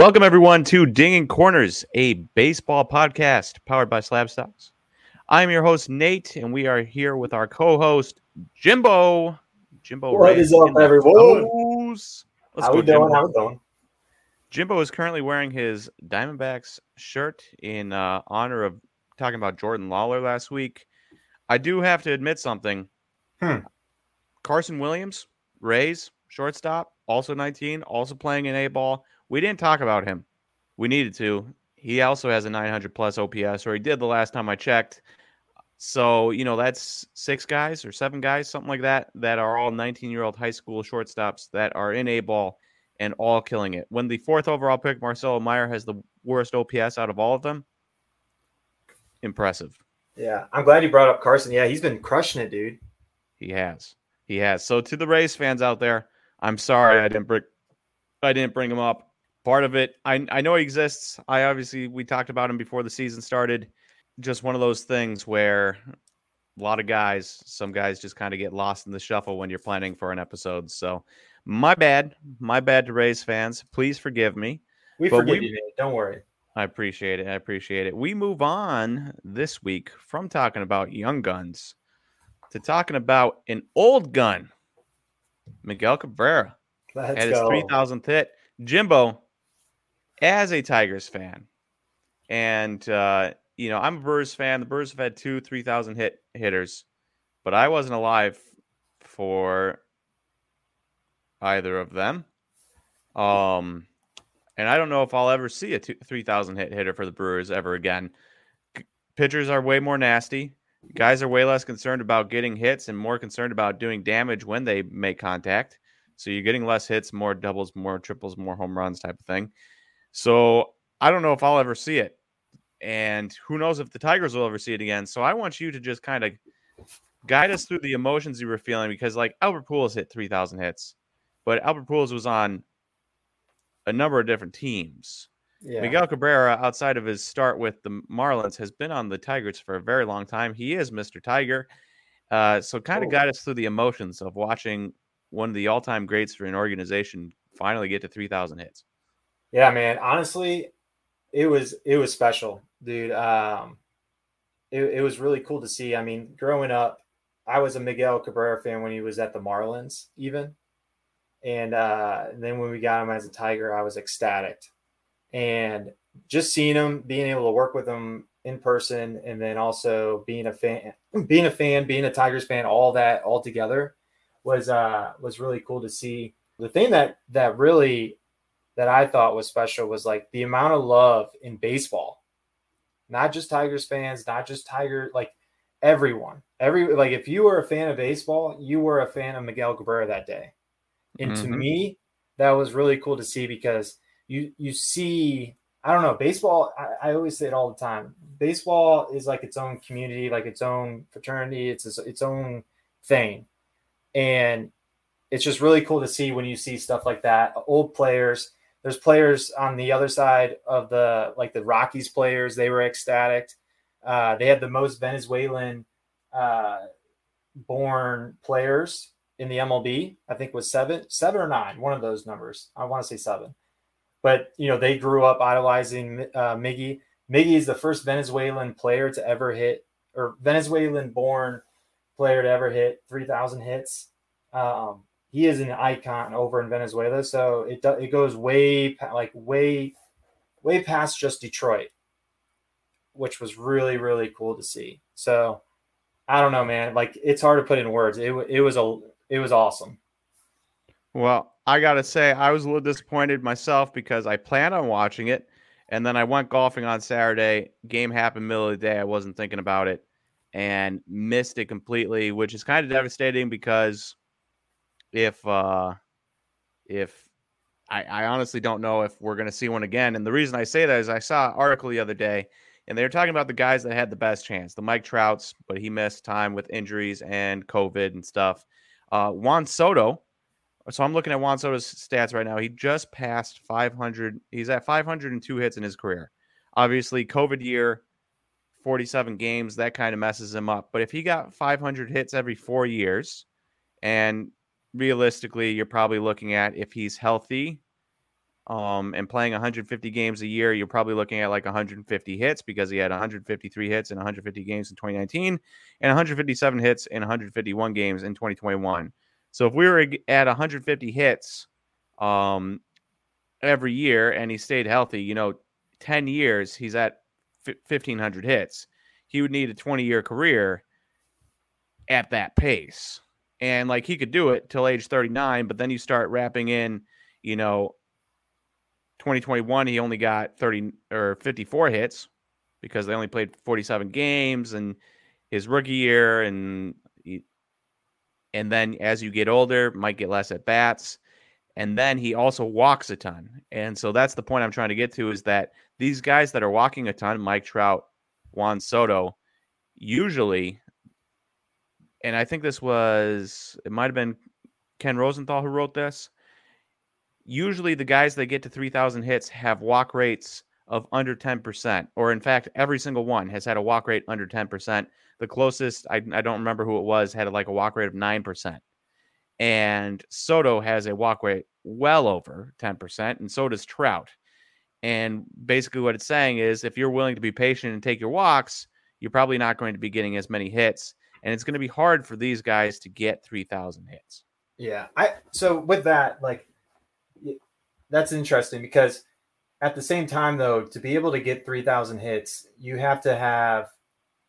Welcome everyone to Dinging Corners, a baseball podcast powered by Slab Stocks. I'm your host Nate, and we are here with our co-host Jimbo. Jimbo, what Ray is up, everyone? Let's How go, we doing? Jimbo. How we doing? Jimbo is currently wearing his Diamondbacks shirt in uh, honor of talking about Jordan Lawlar last week. I do have to admit something. Hmm. Carson Williams, Rays, shortstop, also 19, also playing in A ball. We didn't talk about him. We needed to. He also has a 900 plus OPS, or he did the last time I checked. So, you know, that's six guys or seven guys, something like that, that are all 19 year old high school shortstops that are in A ball and all killing it. When the fourth overall pick, Marcelo Meyer, has the worst OPS out of all of them, impressive. Yeah, I'm glad you brought up Carson. Yeah, he's been crushing it, dude. He has. He has. So to the Rays fans out there, I'm sorry I didn't bring I didn't bring him up. Part of it, I I know he exists. I obviously we talked about him before the season started. Just one of those things where a lot of guys, some guys just kind of get lost in the shuffle when you're planning for an episode. So my bad. My bad to Rays fans. Please forgive me. We But forgive we- you, Nate. Don't worry. I appreciate it. I appreciate it. We move on this week from talking about young guns to talking about an old gun, Miguel Cabrera Let's at his 3000th hit. Jimbo, as a Tigers fan, and uh, you know I'm a Brewers fan. The Brewers have had two 3000 hit hitters, but I wasn't alive for either of them. Um, and I don't know if I'll ever see a two, 3000 hit hitter for the Brewers ever again. C- Pitchers are way more nasty. Guys are way less concerned about getting hits and more concerned about doing damage when they make contact. So you're getting less hits, more doubles, more triples, more home runs type of thing. So I don't know if I'll ever see it. And who knows if the Tigers will ever see it again. So I want you to just kind of guide us through the emotions you were feeling because like Albert Pujols hit 3000 hits, but Albert Pujols was on a number of different teams. Yeah. Miguel Cabrera, outside of his start with the Marlins, has been on the Tigers for a very long time. He is Mr. Tiger. Uh, so kind of Oh. guide us through the emotions of watching one of the all-time greats for an organization finally get to 3,000 hits. Yeah, man. Honestly, it was it was special, dude. Um, it, it was really cool to see. I mean, growing up, I was a Miguel Cabrera fan when he was at the Marlins, even. And uh, then when we got him as a Tiger, I was ecstatic. And just seeing him, being able to work with him in person, and then also being a fan, being a fan, being a Tigers fan, all that all together was uh was really cool to see. The thing that that really that I thought was special was like the amount of love in baseball. Not just Tigers fans, not just Tiger, like everyone. Every like if you were a fan of baseball, you were a fan of Miguel Cabrera that day. And to Mhm. me, that was really cool to see because you you see, I don't know, baseball, I, I always say it all the time. Baseball is like its own community, like its own fraternity, its, its own thing. And it's just really cool to see when you see stuff like that. Old players, there's players on the other side of the like the Rockies players. They were ecstatic. Uh, they had the most Venezuelan uh, born players in the MLB. I think was seven, seven or nine, one of those numbers. I want to say seven. But you know they grew up idolizing uh, Miggy. Miggy is the first Venezuelan player to ever hit, or Venezuelan born player to ever hit 3,000 hits. Um, he is an icon over in Venezuela, so it it goes way like way way past just Detroit, which was really really cool to see. So I don't know, man. Like it's hard to put in words. It it was a it was awesome. Well, I got to say, I was a little disappointed myself because I planned on watching it. And then I went golfing on Saturday. Game happened middle of the day. I wasn't thinking about it and missed it completely, which is kind of devastating because if uh if I, I honestly don't know if we're gonna see one again. And the reason I say that is I saw an article the other day and they were talking about the guys that had the best chance, the Mike Trouts, but he missed time with injuries and COVID and stuff. Uh, Juan Soto. So I'm looking at Juan Soto's stats right now. He just passed 500. He's at 502 hits in his career. Obviously, COVID year, 47 games, that kind of messes him up. But if he got 500 hits every four years, and realistically, you're probably looking at if he's healthy, um, and playing 150 games a year, you're probably looking at like 150 hits because he had 153 hits in 150 games in 2019 and 157 hits in 151 games in 2021. So if we were at 150 hits um, every year and he stayed healthy, you know, 10 years, he's at 1,500 hits. He would need a 20 year career at that pace. And like he could do it till age 39, but then you start wrapping in, you know, 2021, he only got 30 or 54 hits because they only played 47 games and his rookie year and he, and then as you get older, might get less at bats. And then he also walks a ton. And so that's the point I'm trying to get to is that these guys that are walking a ton, Mike Trout, Juan Soto, usually, and I think this was, it might have been Ken Rosenthal who wrote this usually the guys that get to 3,000 hits have walk rates of under 10%, or in fact, every single one has had a walk rate under 10%. The closest, I, I don't remember who it was, had like a walk rate of 9%. And Soto has a walk rate well over 10%, and so does Trout. And basically, what it's saying is if you're willing to be patient and take your walks, you're probably not going to be getting as many hits. And it's going to be hard for these guys to get 3,000 hits. Yeah. I so with that, like that's interesting because at the same time though to be able to get 3000 hits you have to have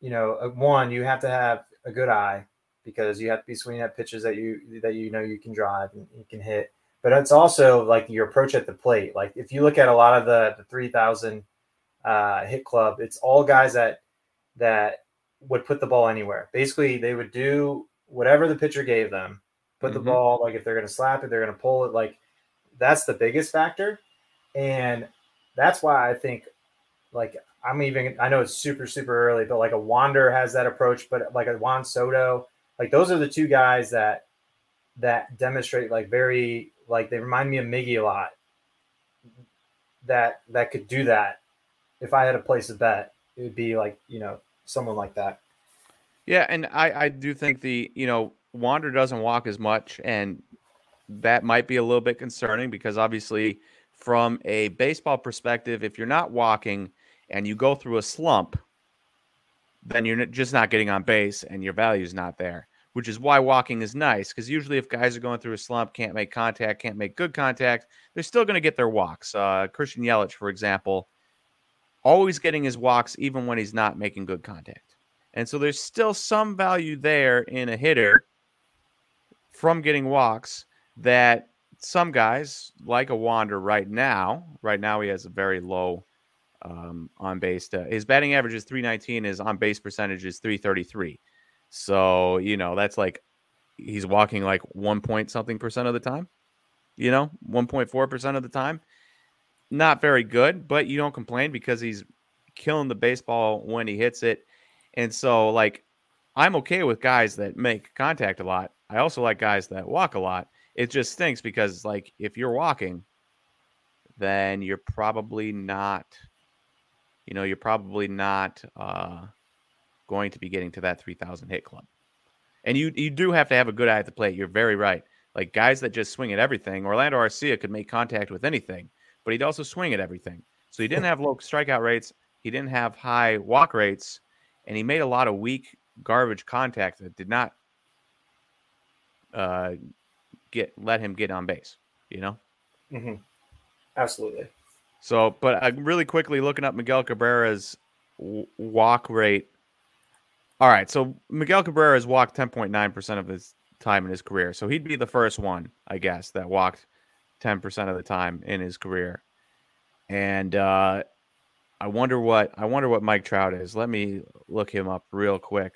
you know one you have to have a good eye because you have to be swinging at pitches that you that you know you can drive and you can hit but it's also like your approach at the plate like if you look at a lot of the, the 3000 uh, hit club it's all guys that that would put the ball anywhere basically they would do whatever the pitcher gave them put mm-hmm. the ball like if they're going to slap it they're going to pull it like that's the biggest factor. And that's why I think like I'm even I know it's super, super early, but like a Wander has that approach, but like a Juan Soto, like those are the two guys that that demonstrate like very like they remind me of Miggy a lot. That that could do that. If I had a place to bet, it would be like, you know, someone like that. Yeah, and I I do think the, you know, Wander doesn't walk as much and that might be a little bit concerning because obviously, from a baseball perspective, if you're not walking and you go through a slump, then you're just not getting on base and your value is not there. Which is why walking is nice because usually, if guys are going through a slump, can't make contact, can't make good contact, they're still going to get their walks. Uh, Christian Yelich, for example, always getting his walks even when he's not making good contact. And so there's still some value there in a hitter from getting walks that some guys, like a Wander right now, right now he has a very low um, on base. Uh, his batting average is 319, his on base percentage is 333. So, you know, that's like he's walking like one point something percent of the time, you know, 1.4% of the time. Not very good, but you don't complain because he's killing the baseball when he hits it. And so, like, I'm okay with guys that make contact a lot. I also like guys that walk a lot it just stinks because like if you're walking, then you're probably not, you know, you're probably not uh, going to be getting to that 3,000 hit club. And you you do have to have a good eye at the plate. You're very right. Like guys that just swing at everything. Orlando Arcia could make contact with anything, but he'd also swing at everything. So he didn't have low strikeout rates. He didn't have high walk rates, and he made a lot of weak garbage contact that did not uh, get let him get on base. You know. Mm-hmm. Absolutely. So, but uh, really quickly looking up Miguel Cabrera's w- walk rate. All right, so Miguel Cabrera has walked 10.9% of his time in his career. So he'd be the first one, I guess, that walked 10% of the time in his career. And uh, I wonder what I wonder what Mike Trout is. Let me look him up real quick.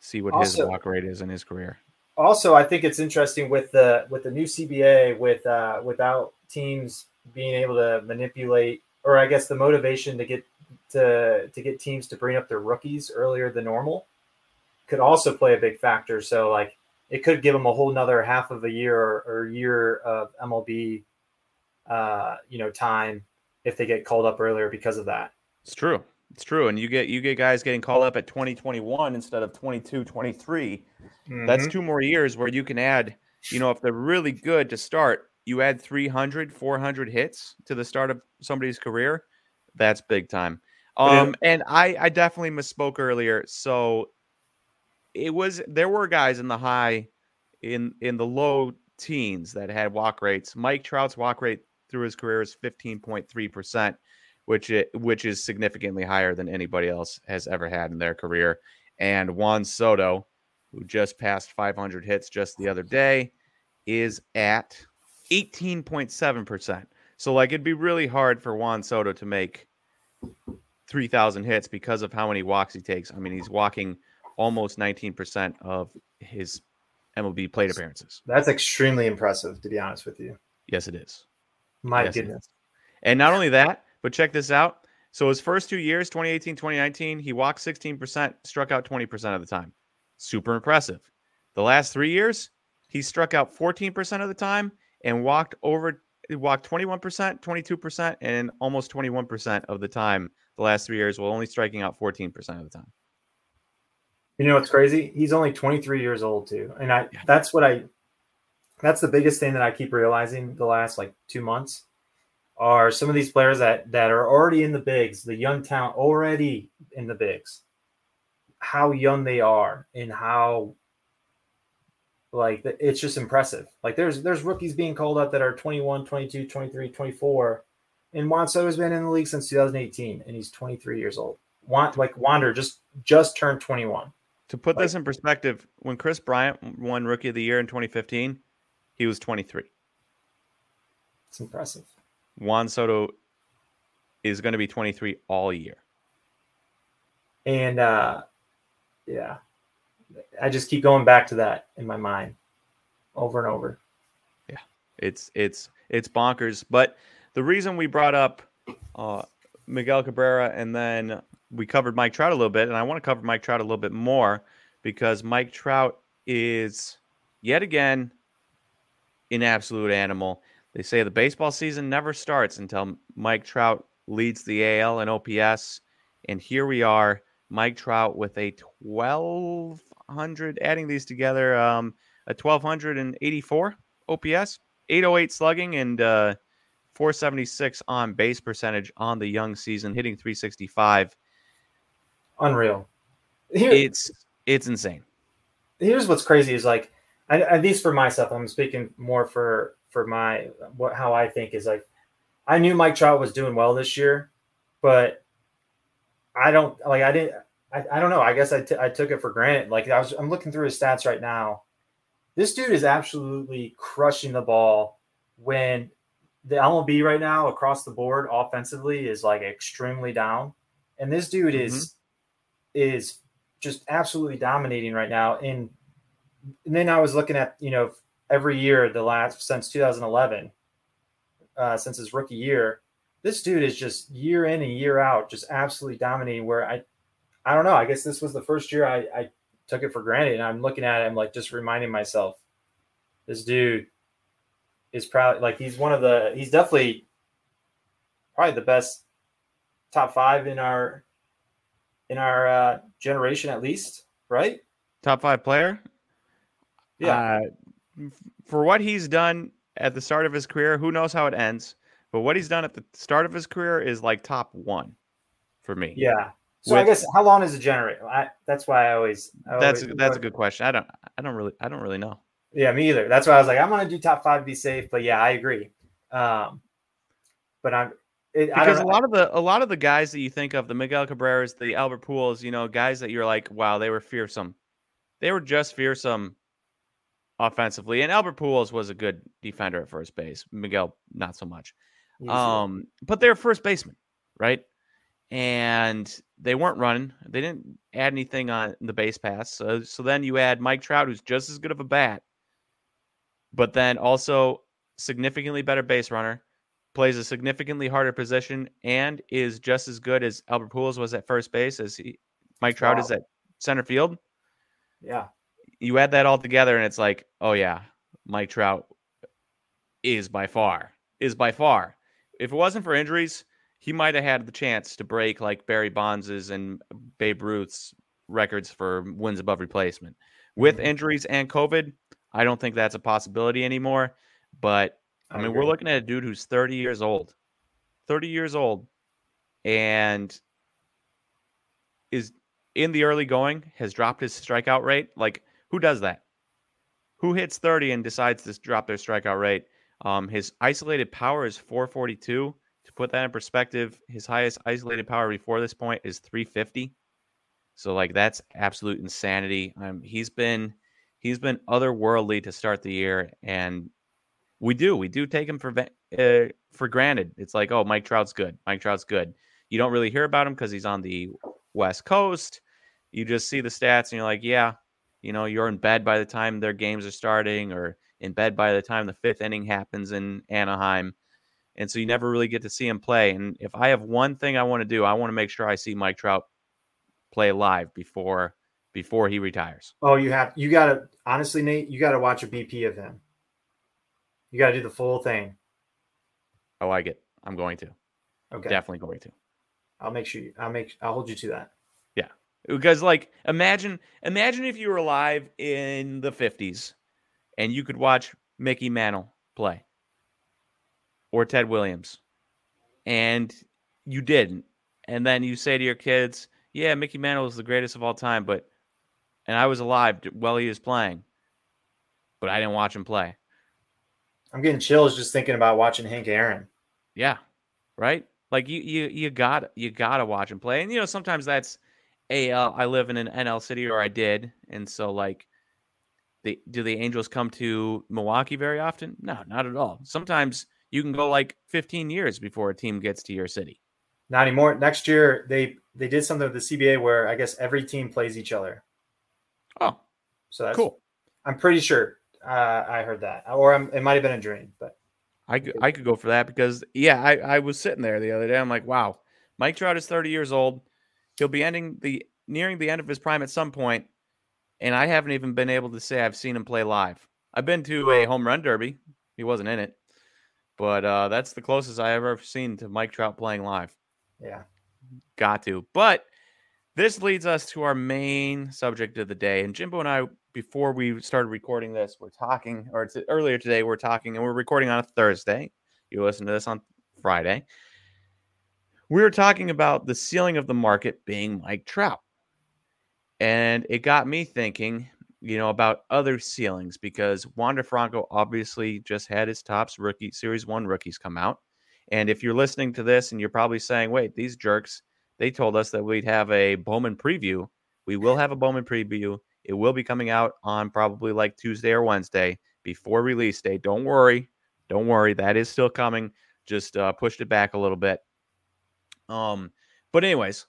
See what also, his walk rate is in his career also, I think it's interesting with the with the new CBA with uh, without teams being able to manipulate, or I guess the motivation to get to to get teams to bring up their rookies earlier than normal could also play a big factor. So like it could give them a whole nother half of a year or, or year of MLB, uh, you know, time if they get called up earlier because of that. It's true. It's true. And you get you get guys getting called up at 2021 instead of 22, 23. Mm-hmm. That's two more years where you can add, you know, if they're really good to start, you add 300, 400 hits to the start of somebody's career, that's big time. Um, and I, I definitely misspoke earlier. So it was there were guys in the high, in in the low teens that had walk rates. Mike Trout's walk rate through his career is fifteen point three percent, which it, which is significantly higher than anybody else has ever had in their career. And Juan Soto, who just passed 500 hits just the other day, is at 18.7%. So, like, it'd be really hard for Juan Soto to make 3,000 hits because of how many walks he takes. I mean, he's walking almost 19% of his MLB plate appearances. That's extremely impressive, to be honest with you. Yes, it is. My Yes, goodness. And not only that, but check this out. So his first two years, 2018, 2019, he walked 16%, struck out 20% of the time. Super impressive. The last three years, he struck out 14% of the time and walked over walked 21%, 22%, and almost 21% of the time the last three years, while only striking out 14% of the time. You know what's crazy? He's only 23 years old too, and I Yeah. that's what I that's the biggest thing that I keep realizing the last like two months are some of these players that that are already in the bigs, the young talent already in the bigs, how young they are and how like it's just impressive. Like there's there's rookies being called up that are 21, 22, 23, 24. And Juan Soto's been in the league since 2018 and he's 23 years old. Want like Wander just just turned 21. To put Like- this in perspective, when Kris Bryant won Rookie of the Year in 2015, he was 23. It's impressive. Juan Soto is going to be 23 all year. And uh yeah. I just keep going back to that in my mind over and over. Yeah, it's it's it's bonkers. But the reason we brought up uh, Miguel Cabrera and then we covered Mike Trout a little bit, and I want to cover Mike Trout a little bit more because Mike Trout is yet again an absolute animal. They say the baseball season never starts until Mike Trout leads the AL and OPS, and here we are, Mike Trout with a twelve hundred. Adding these together, um, a twelve hundred and eighty-four OPS. 808 slugging and uh, 476 on base percentage on the young season, hitting 365. Unreal. Here, It's it's insane. here's what's crazy is like I, at least for myself i'm speaking more for for my what how i think is like i knew mike trout was doing well this year but i don't like i didn't i, I don't know. I guess I, t- I took it for granted. Like i was i'm looking through his stats right now. This dude is absolutely crushing the ball when the mlb right now across the board offensively is like extremely down. And this dude is mm-hmm. Is just absolutely dominating right now. And, and then I was looking at, you know, every year the last since 2011, uh, since his rookie year, this dude is just year in and year out, just absolutely dominating. Where I, I don't know. I guess this was the first year I, I took it for granted, and I'm looking at him like just reminding myself, this dude is proud. Like he's one of the. He's definitely probably the best top five in our in our uh, generation at least, right? Top five player. Yeah. Uh, for what he's done at the start of his career, who knows how it ends? But what he's done at the start of his career is like top one for me. Yeah. So I guess how long is a generator? I, that's why I always. I That's always- that's a good question. I don't I don't really I don't really know. Yeah, me either. That's why I was like, I'm gonna do top five to be safe. But yeah, I agree. Um, but I'm. It, Because a lot of the a lot of the guys that you think of, the Miguel Cabreras, the Albert Pujols, you know, guys that you're like, wow, they were fearsome. They were just fearsome offensively. And Albert Pujols was a good defender at first base. Miguel, not so much. Um, but they're first baseman, right? And they weren't running. They didn't add anything on the base pass. So so then you add Mike Trout, who's just as good of a bat, but then also significantly better base runner, plays a significantly harder position, and is just as good as Albert Pujols was at first base as he, Mike Trout is at center field. yeah, You add that all together, and it's like, oh yeah, Mike Trout is by far is by far. If it wasn't for injuries, he might have had the chance to break like Barry Bonds's and Babe Ruth's records for wins above replacement. With Mhm. injuries and COVID, I don't think that's a possibility anymore. But I, I mean, we're looking at a dude who's 30 years old, 30 years old, and is in the early going, has dropped his strikeout rate. Like, who does that? Who hits 30 and decides to drop their strikeout rate? Um, his isolated power is 442. To put that in perspective, his highest isolated power before this point is 350. So like that's absolute insanity. Um, he's been he's been otherworldly to start the year, and we do we do take him for uh, for granted. It's like oh Mike Trout's good, Mike Trout's good. You don't really hear about him because he's on the West Coast. You just see the stats and you're like, yeah, you know, you're in bed by the time their games are starting, or in bed by the time the fifth inning happens in Anaheim. And so you never really get to see him play. And if I have one thing I want to do, I want to make sure I see Mike Trout play live before before he retires. Oh, you have you got to honestly, Nate, you got to watch a BP of him. You got to do the full thing. I like it. I'm going to. Okay. Definitely going to. I'll make sure you, I'll make I'll hold you to that. Yeah. Because like imagine imagine if you were alive in the 50s and you could watch Mickey Mantle play or Ted Williams and you didn't. And then you say to your kids, yeah, Mickey Mantle was the greatest of all time, but and I was alive while he was playing, but I didn't watch him play. I'm getting chills just thinking about watching Hank Aaron. Yeah, right. Like you, you, you got you got to watch him play, and you know sometimes that's AL. I live in an NL city, or I did, and so like, the do the Angels come to Milwaukee very often? No, not at all. Sometimes you can go like 15 years before a team gets to your city. Not anymore. Next year they they did something with the CBA where I guess every team plays each other. Oh, so that's cool. I'm pretty sure uh, I heard that, or I'm, it might have been a dream, but I could, I could go for that because yeah, I, I was sitting there the other day. I'm like, wow, Mike Trout is 30 years old. He'll be ending the nearing the end of his prime at some point, and I haven't even been able to say I've seen him play live. I've been to a home run derby. He wasn't in it, but uh, that's the closest I ever seen to Mike Trout playing live. Yeah. Got to. But this leads us to our main subject of the day. And Jimbo and I, before we started recording this, we're talking, or it's earlier today, we're talking, and we're recording on a Thursday. You listen to this on Friday. We were talking about the ceiling of the market being Mike Trout. And it got me thinking, you know, about other ceilings because Wander Franco obviously just had his Topps rookie series one rookies come out. And if you're listening to this and you're probably saying, wait, these jerks, they told us that we'd have a Bowman preview. We will have a Bowman preview. It will be coming out on probably like Tuesday or Wednesday before release date. Don't worry. Don't worry. That is still coming. Just uh, pushed it back a little bit. Um, but anyways,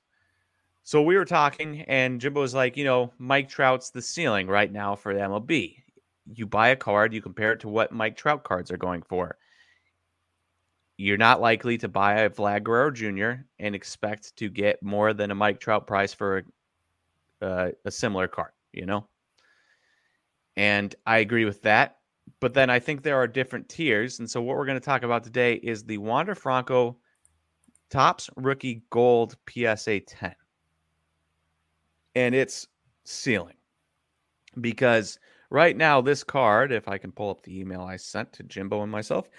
so we were talking, and Jimbo was like, you know, Mike Trout's the ceiling right now for the MLB. You buy a card, you compare it to what Mike Trout cards are going for you're not likely to buy a Vlad Guerrero Jr. and expect to get more than a Mike Trout price for a, uh, a similar card, you know? And I agree with that. But then I think there are different tiers. And so what we're going to talk about today is the Wander Franco Topps Rookie Gold PSA 10. And it's ceiling because right now, this card, if I can pull up the email I sent to Jimbo and myself,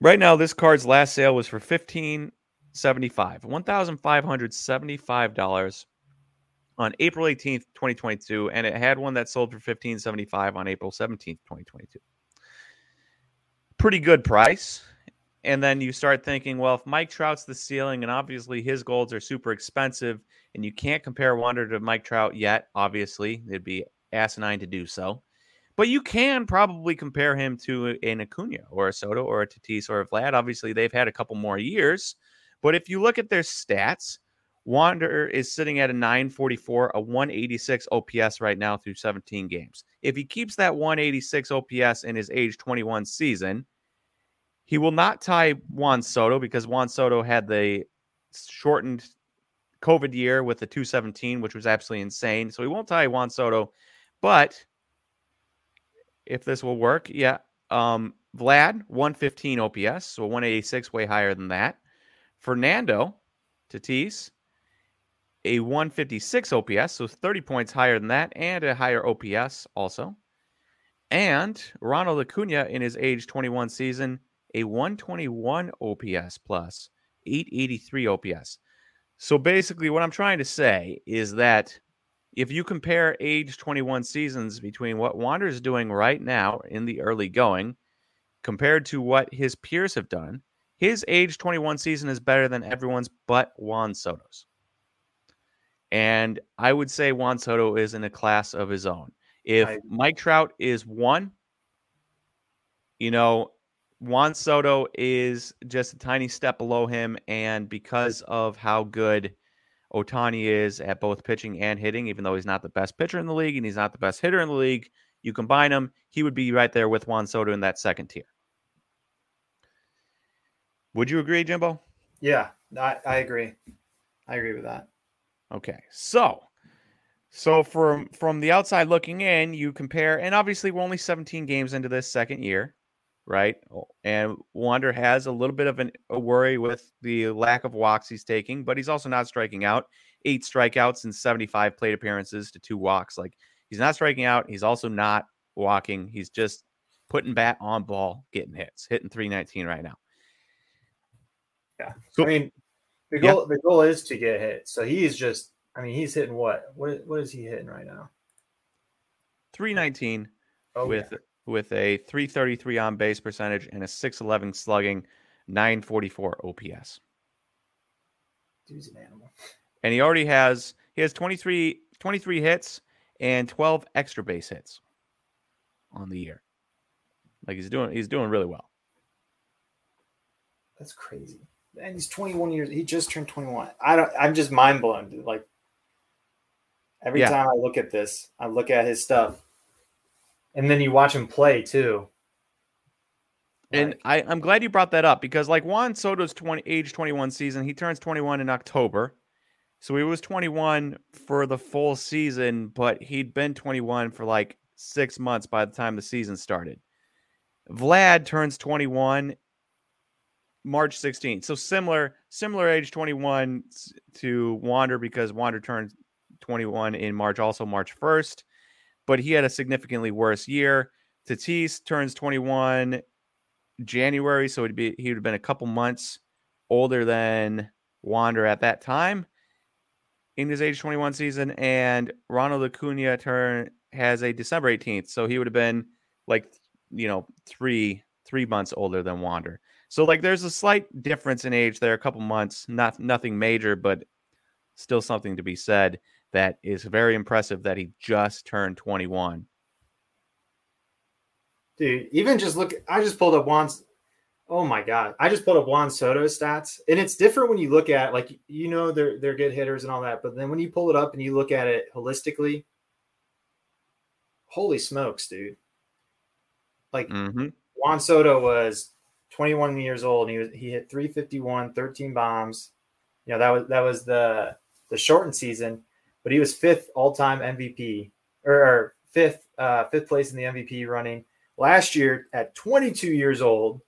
right now, this card's last sale was for $1,575. $1,575 on April eighteenth, twenty twenty two, and it had one that sold for fifteen seventy five on April seventeenth, twenty twenty two. Pretty good price. And then you start thinking, well, if Mike Trout's the ceiling, and obviously his golds are super expensive, and you can't compare Wander to Mike Trout yet, obviously, it'd be asinine to do so. But you can probably compare him to an Acuna or a Soto or a Tatis or a Vlad. Obviously, they've had a couple more years. But if you look at their stats, Wander is sitting at a 944, a 186 OPS right now through 17 games. If he keeps that 186 OPS in his age 21 season, he will not tie Juan Soto because Juan Soto had the shortened COVID year with the 217, which was absolutely insane. So he won't tie Juan Soto, but if this will work. Yeah. Um, Vlad, 115 OPS, so 186, way higher than that. Fernando Tatis, a 156 OPS, so 30 points higher than that, and a higher OPS also. And Ronald Acuna in his age 21 season, a 121 OPS plus, 883 OPS. So basically, what I'm trying to say is that if you compare age 21 seasons between what Wander is doing right now in the early going compared to what his peers have done, his age 21 season is better than everyone's but Juan Soto's. And I would say Juan Soto is in a class of his own. If I, Mike Trout is one, you know, Juan Soto is just a tiny step below him. And because of how good Ohtani is at both pitching and hitting, even though he's not the best pitcher in the league and he's not the best hitter in the league, you combine them, he would be right there with Juan Soto in that second tier. Would you agree, Jimbo? Yeah, I, I agree. I agree with that. Okay. So so from from the outside looking in, you compare, and obviously we're only 17 games into this second year, right? Oh. And Wander has a little bit of an, a worry with the lack of walks he's taking, but he's also not striking out. Eight strikeouts and 75 plate appearances to two walks. Like he's not striking out. He's also not walking. He's just putting bat on ball, getting hits, hitting 319 right now. Yeah. So, I mean, the goal yeah. the goal is to get hit. So he's just I mean, he's hitting what? What what is he hitting right now? 319 oh, with yeah. with a 333 on base percentage and a 611 slugging, 944 OPS. Dude's an animal. And he already has he has 23 23 hits and 12 extra base hits on the year. Like he's doing he's doing really well. That's crazy. And he's 21 years. He just turned 21. I don't. I'm just mind blown. Like Every yeah. time I look at this, I look at his stuff, and then you watch him play too. And I, I'm glad you brought that up because, like Juan Soto's 20, age 21 season, he turns 21 in October. So he was 21 for the full season, but he'd been 21 for like six months by the time the season started. Vlad turns 21 March 16th. So similar, similar age 21 to Wander because Wander turns 21 in March, also March 1st, but he had a significantly worse year. Tatis turns 21 January, so it'd be he would have been a couple months older than Wander at that time in his age 21 season, and Ronald Acuna turn has a December 18th, so he would have been like you know three three months older than Wander. So like there's a slight difference in age there, a couple months, not nothing major, but still something to be said that is very impressive that he just turned 21. Dude, even just look, I just pulled up Juan's. Oh my god, I just pulled up Juan Soto stats, and it's different when you look at like you know they're they're good hitters and all that, but then when you pull it up and you look at it holistically, holy smokes, dude! Like mm-hmm. Juan Soto was 21 years old, and he was he hit 351, 13 bombs. You know that was that was the the shortened season but he was fifth all time MVP or, or fifth uh, fifth place in the MVP running last year at 22 years old.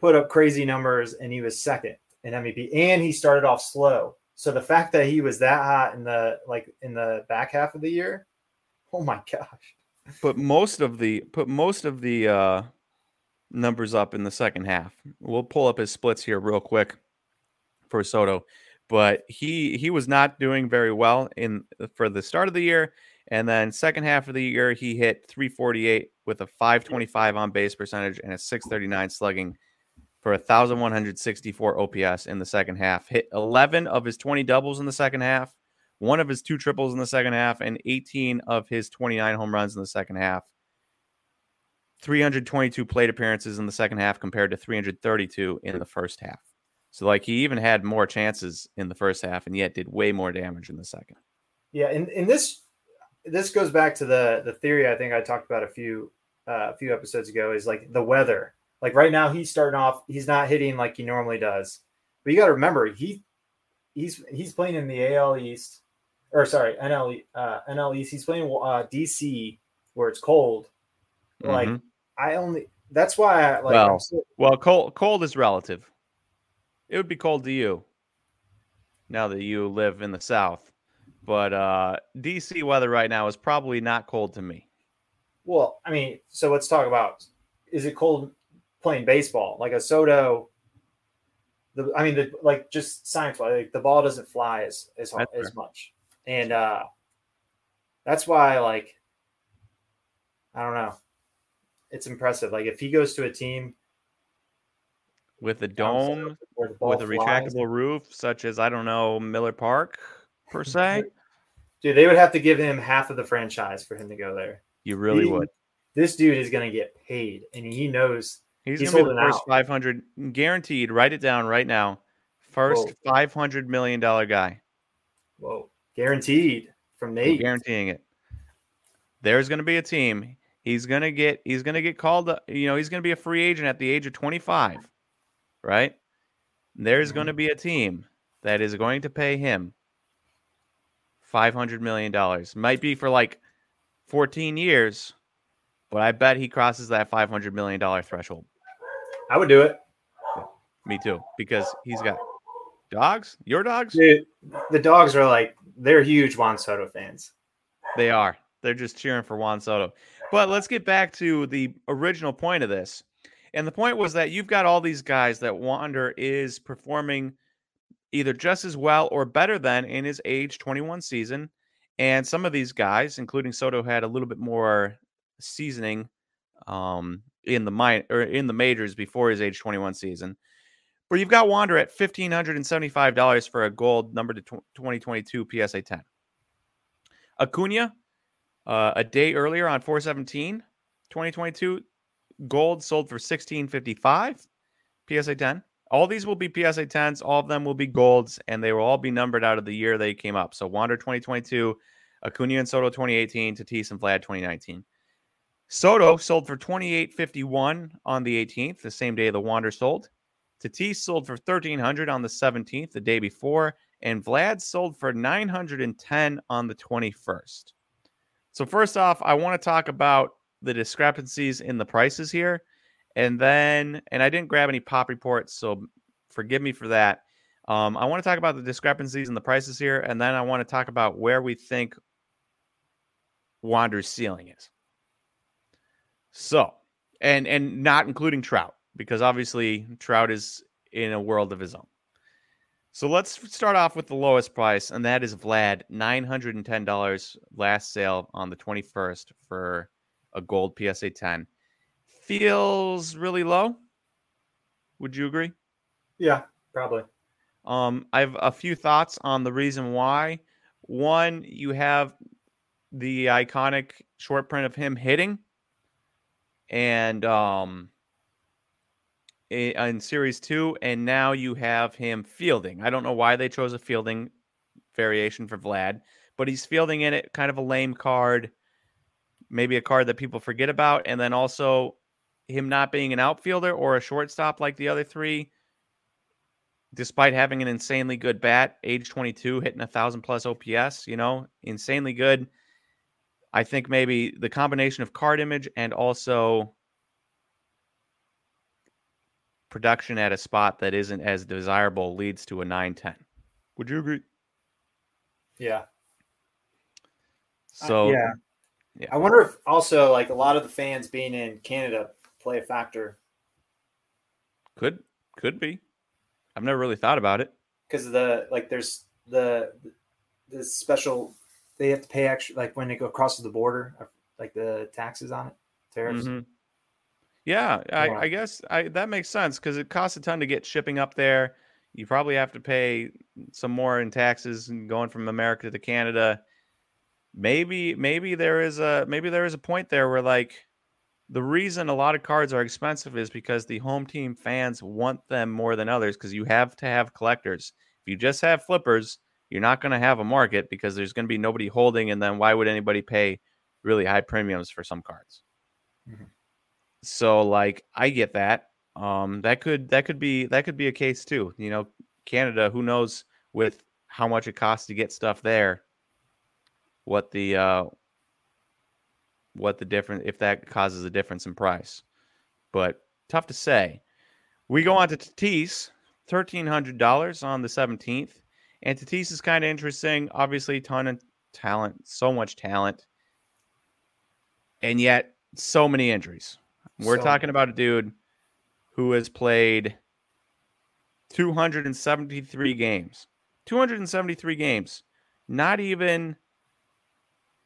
Put up crazy numbers and he was second in MVP, and he started off slow. So the fact that he was that hot in the like in the back half of the year, oh my gosh! Put most of the put most of the uh, numbers up in the second half. We'll pull up his splits here real quick for Soto but he he was not doing very well in for the start of the year and then second half of the year he hit 348 with a 525 on base percentage and a 639 slugging for 1164 OPS in the second half hit 11 of his 20 doubles in the second half one of his two triples in the second half and 18 of his 29 home runs in the second half 322 plate appearances in the second half compared to 332 in the first half so like he even had more chances in the first half and yet did way more damage in the second. Yeah, and, and this this goes back to the the theory I think I talked about a few uh, a few episodes ago is like the weather. Like right now he's starting off he's not hitting like he normally does. But you got to remember he he's he's playing in the AL East or sorry, NL uh, NL East. He's playing uh, DC where it's cold. Like mm-hmm. I only that's why I like well, so, well cold cold is relative. It would be cold to you now that you live in the South. But uh, DC weather right now is probably not cold to me. Well, I mean, so let's talk about is it cold playing baseball? Like a Soto, the I mean, the like just science like the ball doesn't fly as as as much, and uh that's why like I don't know, it's impressive. Like if he goes to a team with a dome with a retractable roof, such as I don't know Miller Park per se. Dude, they would have to give him half of the franchise for him to go there. You really he, would. This dude is going to get paid, and he knows he's, he's going to be the first five hundred guaranteed. Write it down right now. First five hundred million dollar guy. Whoa, guaranteed from Nate. I'm guaranteeing it. There's going to be a team. He's going to get. He's to get called. You know, he's going to be a free agent at the age of twenty five right? There's mm-hmm. going to be a team that is going to pay him $500 million. Might be for like 14 years, but I bet he crosses that $500 million threshold. I would do it. Me too, because he's got dogs. Your dogs? Dude, the dogs are like, they're huge Juan Soto fans. They are. They're just cheering for Juan Soto. But let's get back to the original point of this. And the point was that you've got all these guys that Wander is performing either just as well or better than in his age 21 season. And some of these guys, including Soto, had a little bit more seasoning um, in the min- or in the majors before his age 21 season. But you've got Wander at $1,575 for a gold number to 2022 PSA 10. Acuna, uh, a day earlier on 417, 2022, Gold sold for 1655 PSA 10. All these will be PSA 10s. All of them will be golds, and they will all be numbered out of the year they came up. So Wander 2022, Acuna and Soto 2018, Tatis and Vlad 2019. Soto sold for 2851 on the 18th, the same day the Wander sold. Tatis sold for 1300 on the 17th, the day before, and Vlad sold for 910 on the 21st. So first off, I want to talk about the discrepancies in the prices here. And then, and I didn't grab any pop reports, so forgive me for that. Um, I want to talk about the discrepancies in the prices here, and then I want to talk about where we think Wander's ceiling is. So, and and not including Trout, because obviously Trout is in a world of his own. So let's start off with the lowest price, and that is Vlad, nine hundred and ten dollars last sale on the twenty first for a gold PSA 10 feels really low. Would you agree? Yeah, probably. Um, I have a few thoughts on the reason why. One, you have the iconic short print of him hitting, and um, in series two, and now you have him fielding. I don't know why they chose a fielding variation for Vlad, but he's fielding in it, kind of a lame card maybe a card that people forget about, and then also him not being an outfielder or a shortstop like the other three, despite having an insanely good bat, age 22, hitting a thousand plus OPS, you know, insanely good. I think maybe the combination of card image and also production at a spot that isn't as desirable leads to a 910. Would you agree? Yeah. So uh, yeah, yeah. I wonder if also like a lot of the fans being in Canada play a factor. Could could be. I've never really thought about it. Because the like there's the the special they have to pay extra like when they go across the border, uh, like the taxes on it, tariffs. Mm-hmm. Yeah, I, I, guess I, that makes sense because it costs a ton to get shipping up there. You probably have to pay some more in taxes going from America to Canada maybe maybe there is a maybe there is a point there where like the reason a lot of cards are expensive is because the home team fans want them more than others because you have to have collectors. If you just have flippers, you're not going to have a market because there's going to be nobody holding, and then why would anybody pay really high premiums for some cards? Mm-hmm. So like I get that. Um, that could that could be that could be a case too. You know, Canada, who knows with how much it costs to get stuff there what the uh, what the difference if that causes a difference in price. But tough to say. We go on to Tatis, thirteen hundred dollars on the seventeenth, and Tatis is kind of interesting. Obviously, ton of talent, so much talent, and yet so many injuries. We're So talking about a dude who has played 273 games. 273 games. Not even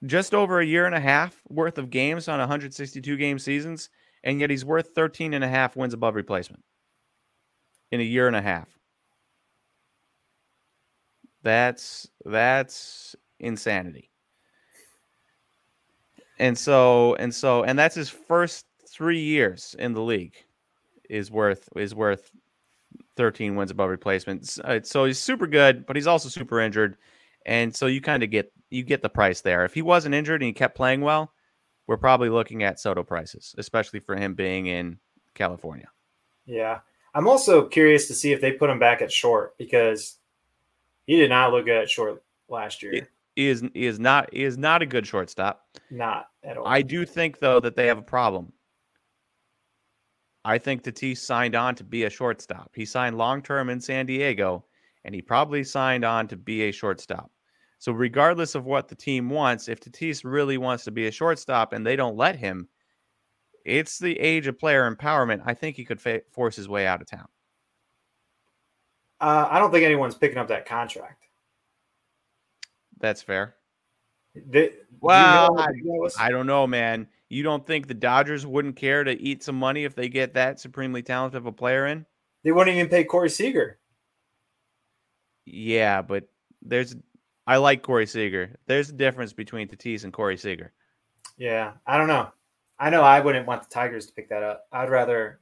just over a year and a half worth of games on 162 game seasons, and yet he's worth 13 and a half wins above replacement in a year and a half. That's that's insanity. And so and so and that's his first 3 years in the league is worth is worth 13 wins above replacement. Uh, So he's super good, but he's also super injured. And so you kind of get you get the price there. If he wasn't injured and he kept playing well, we're probably looking at Soto prices, especially for him being in California. Yeah. I'm also curious to see if they put him back at short because he did not look good at short last year. He- He is he is not he is not a good shortstop. not at all. I do think though that they have a problem. I think Tatis signed on to be a shortstop. He signed long term in San Diego, and he probably signed on to be a shortstop. So regardless of what the team wants, if Tatis really wants to be a shortstop and they don't let him, it's the age of player empowerment. I think he could fa- force his way out of town. uh, I don't think anyone's picking up that contract. That's fair. They, do you know the was? I don't know, man. You don't think the Dodgers wouldn't care to eat some money if they get that supremely talented of a player in? they wouldn't even pay Corey Seager. Yeah, but there's I like Corey Seager. There's a difference between Tatis and Corey Seager. Yeah, I don't know. I know I wouldn't want the Tigers to pick that up. I'd rather.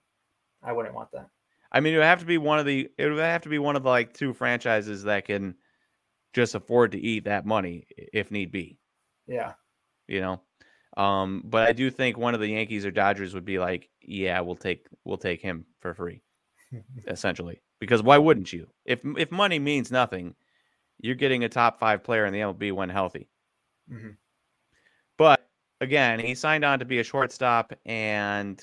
I wouldn't want that. I mean, it would have to be one of the it would have to be one of the like two franchises that can just afford to eat that money if need be, Yeah, you know. Um, but I do think one of the Yankees or Dodgers would be like, yeah, we'll take we'll take him for free, essentially. Because why wouldn't you? If if money means nothing, you're getting a top five player in the MLB when healthy. Mhm. But again, he signed on to be a shortstop, and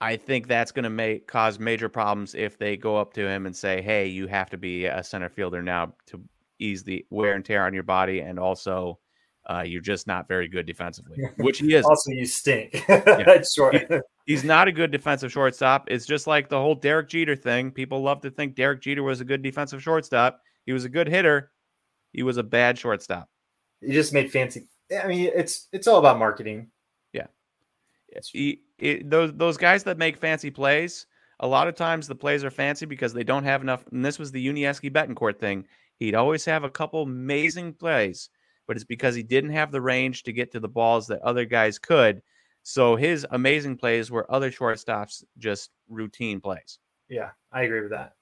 I think that's going to make cause major problems if they go up to him and say, "Hey, you have to be a center fielder now to ease the wear and tear on your body, and also uh, you're just not very good defensively," which he is. also you stink. That's short. He's not a good defensive shortstop. It's just like the whole Derek Jeter thing. People love to think Derek Jeter was a good defensive shortstop. He was a good hitter. He was a bad shortstop. He just made fancy. I mean, it's it's all about marketing. Yeah. He, it, those those guys that make fancy plays, a lot of times the plays are fancy because they don't have enough. And this was the Yuniesky Betancourt thing. He'd always have a couple amazing plays, but it's because he didn't have the range to get to the balls that other guys could. So his amazing plays were other shortstops just routine plays. Yeah, I agree with that.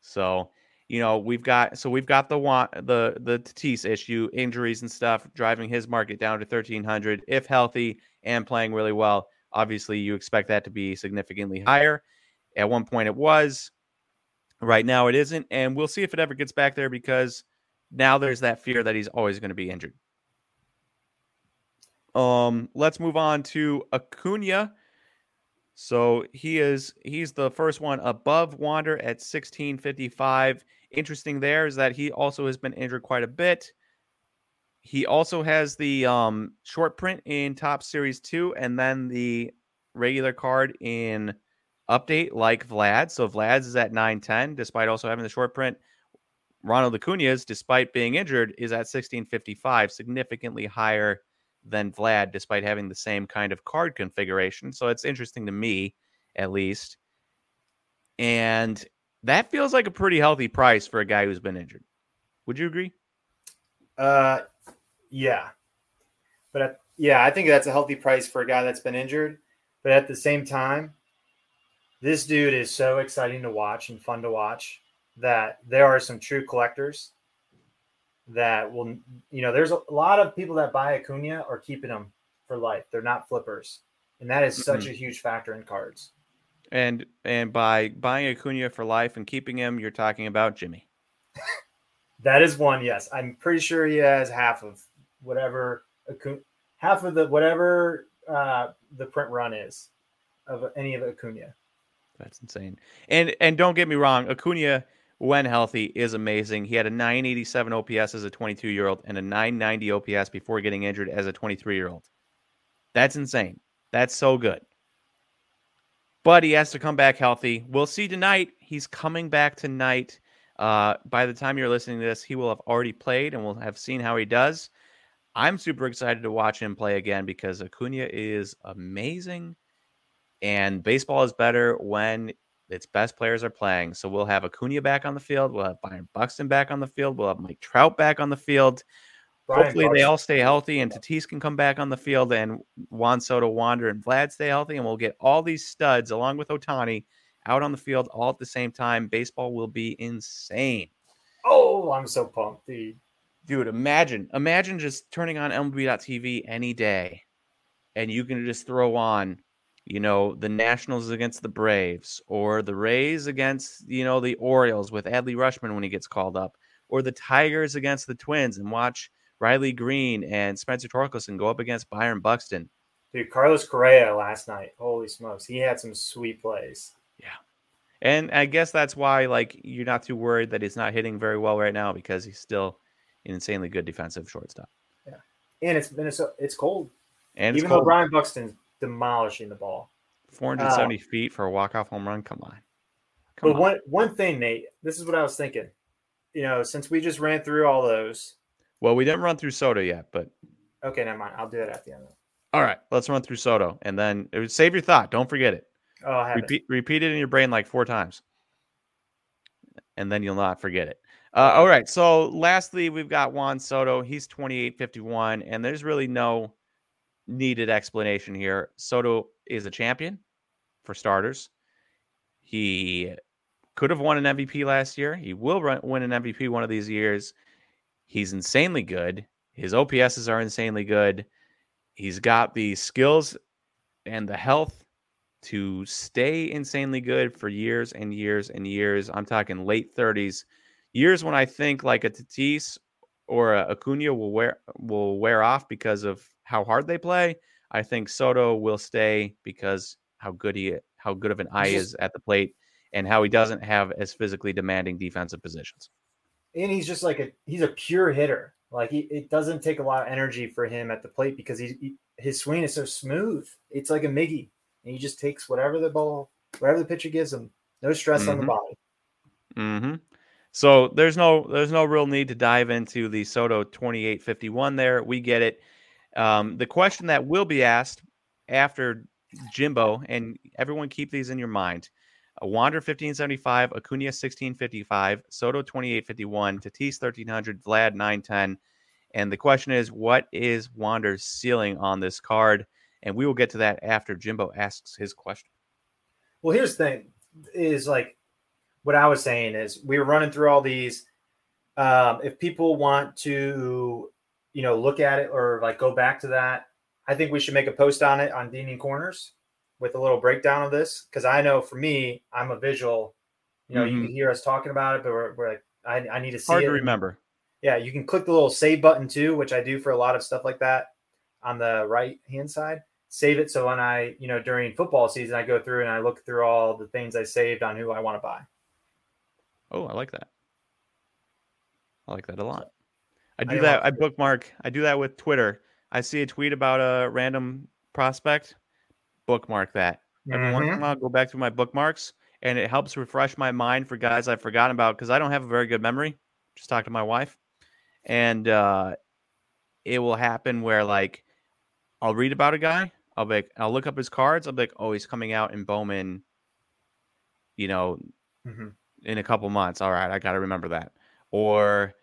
So, you know, we've got so we've got the want the the Tatis issue, injuries and stuff, driving his market down to thirteen hundred. If healthy and playing really well, obviously you expect that to be significantly higher. At one point it was. Right now it isn't, and we'll see if it ever gets back there because now there's that fear that he's always going to be injured. Um, let's move on to Acuna. So he is he's the first one above Wander at 1655. Interesting there is that he also has been injured quite a bit. He also has the um, short print in Topps Series 2 and then the regular card in update like Vlad. So Vlad's is at 910 despite also having the short print. Ronald Acuna's, despite being injured, is at 1655, significantly higher than Vlad, despite having the same kind of card configuration. So it's interesting to me, at least. And that feels like a pretty healthy price for a guy who's been injured. Would you agree? Uh, yeah, but at, yeah, I think that's a healthy price for a guy that's been injured. But at the same time, this dude is so exciting to watch and fun to watch that there are some true collectors that will, you know, there's a lot of people that buy Acuna are keeping them for life. They're not flippers, and that is such a huge factor in cards. And and by buying Acuna for life and keeping him, you're talking about Jimmy. That is one. Yes, I'm pretty sure he has half of whatever Acuna, half of the whatever uh, the print run is of any of Acuna. That's insane. And and don't get me wrong, Acuna, when healthy, is amazing. He had a 987 OPS as a 22 year old and a 990 OPS before getting injured as a 23 year old. That's insane. That's so good. But he has to come back healthy. We'll see tonight. He's coming back tonight. Uh, by the time you're listening to this, he will have already played and we'll have seen how he does. I'm super excited to watch him play again because Acuna is amazing. And baseball is better when its best players are playing. So we'll have Acuna back on the field. We'll have Byron Buxton back on the field. We'll have Mike Trout back on the field. Byron Hopefully Buxton. they all stay healthy and Tatis can come back on the field and Juan Soto, Wander, and Vlad stay healthy. And we'll get all these studs along with Ohtani out on the field all at the same time. Baseball will be insane. Oh, I'm so pumped, dude. Dude, imagine, imagine just turning on MLB.TV any day and you can just throw on you know, the Nationals against the Braves, or the Rays against, you know, the Orioles with Adley Rutschman when he gets called up, or the Tigers against the Twins and watch Riley Greene and Spencer Torkelson go up against Byron Buxton. Dude, Carlos Correa last night. Holy smokes. He had some sweet plays. Yeah. And I guess that's why, like, you're not too worried that he's not hitting very well right now because he's still an insanely good defensive shortstop. Yeah. And it's Minnesota. It's cold. And even cold. though Byron Buxton's demolishing the ball. 470 uh, feet for a walk-off home run. Come on. Come but on. one one thing, Nate, this is what I was thinking. You know, since we just ran through all those. Well, we didn't run through Soto yet, but okay, never mind. I'll do it at the end. All right, let's run through Soto, and then save your thought. Don't forget it. Oh, I repeat, it. repeat it in your brain like four times, and then you'll not forget it. Uh, all right. So, lastly, we've got Juan Soto. He's 28 51, and there's really no needed explanation here. Soto is a champion for starters. He could have won an MVP last year. He will run, win an MVP one of these years. He's insanely good. His OPSs are insanely good. He's got the skills and the health to stay insanely good for years and years and years. I'm talking late 30s, years when I think like a Tatis or a Acuna will wear will wear off because of how hard they play. I think Soto will stay because how good he how good of an eye is at the plate and how he doesn't have as physically demanding defensive positions. And he's just like a he's a pure hitter. Like he, it doesn't take a lot of energy for him at the plate because he, he his swing is so smooth. It's like a Miggy, and he just takes whatever the ball, whatever the pitcher gives him. No stress mm-hmm. on the mm-hmm. body. Mm-hmm. So there's no there's no real need to dive into the Soto 2851 there. We get it. Um, the question that will be asked after Jimbo, and everyone keep these in your mind. Wander 1575, Acuna 1655, Soto 2851, Tatis 1300, Vlad 910. And the question is, what is Wander's ceiling on this card? And we will get to that after Jimbo asks his question. Well, here's the thing: is like what I was saying is we were running through all these. Um, if people want to you know, look at it or like go back to that. I think we should make a post on it on Deaning Corners with a little breakdown of this because I know for me, I'm a visual. You know, mm-hmm. you can hear us talking about it, but we're, we're like, I, I need to see Hard it. to remember. Yeah, you can click the little save button too, which I do for a lot of stuff like that on the right hand side. Save it so when I, you know, during football season, I go through and I look through all the things I saved on who I want to buy. Oh, I like that. I like that a lot. I do I that. I bookmark. I do that with Twitter. I see a tweet about a random prospect. Bookmark that. Every mm-hmm. once in a mm-hmm. while, go back through my bookmarks, and it helps refresh my mind for guys I've forgotten about because I don't have a very good memory. Just talk to my wife, and uh, it will happen where like I'll read about a guy. I'll be like, I'll look up his cards. I'll be like, oh, he's coming out in Bowman. You know, mm-hmm. in a couple months. All right, I got to remember that. Or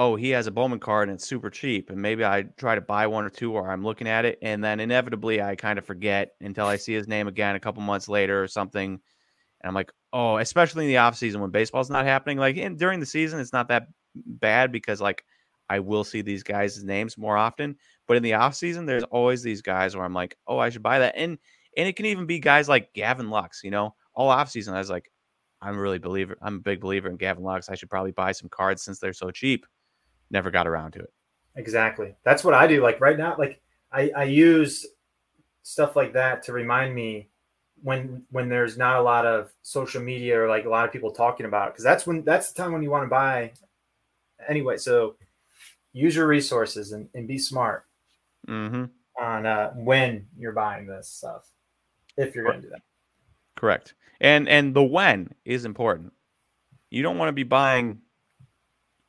oh, he has a Bowman card and it's super cheap. And maybe I try to buy one or two or I'm looking at it. And then inevitably I kind of forget until I see his name again a couple months later or something. And I'm like, oh, especially in the off season when baseball's not happening. Like in, during the season, it's not that bad because like I will see these guys' names more often. But in the off season, there's always these guys where I'm like, oh, I should buy that. And and it can even be guys like Gavin Lux, you know, all off season. I was like, I'm really believer. I'm a big believer in Gavin Lux. I should probably buy some cards since they're so cheap never got around to it. Exactly. That's what I do. Like right now, like I, I use stuff like that to remind me when when there's not a lot of social media or like a lot of people talking about it because that's when that's the time when you want to buy anyway so use your resources and, and be smart mm-hmm. on uh, when you're buying this stuff, if you're going to do that. Correct. And and the when is important. You don't want to be buying.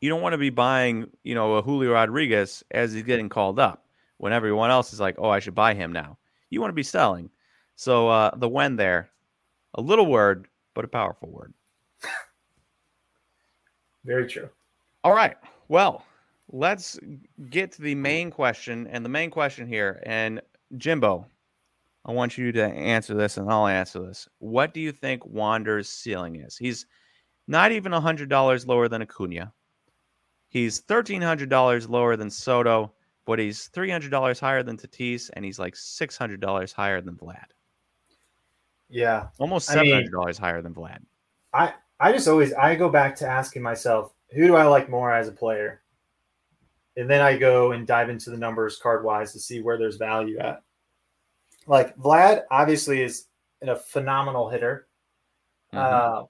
You don't want to be buying, you know, a Julio Rodriguez as he's getting called up when everyone else is like, "Oh, I should buy him now." You want to be selling. So uh, the when there, a little word, but a powerful word. Very true. All right. Well, let's get to the main question. And the main question here, and Jimbo, I want you to answer this and I'll answer this. What do you think Wander's ceiling is? He's not even $100 lower than Acuna. He's $1,300 lower than Soto, but he's $300 higher than Tatis, and he's like $600 higher than Vlad. Yeah. Almost $700 I mean, higher than Vlad. I, I just always I go back to asking myself, who do I like more as a player? And then I go and dive into the numbers card wise to see where there's value at. Like Vlad obviously is a phenomenal hitter. Mm-hmm. Uh,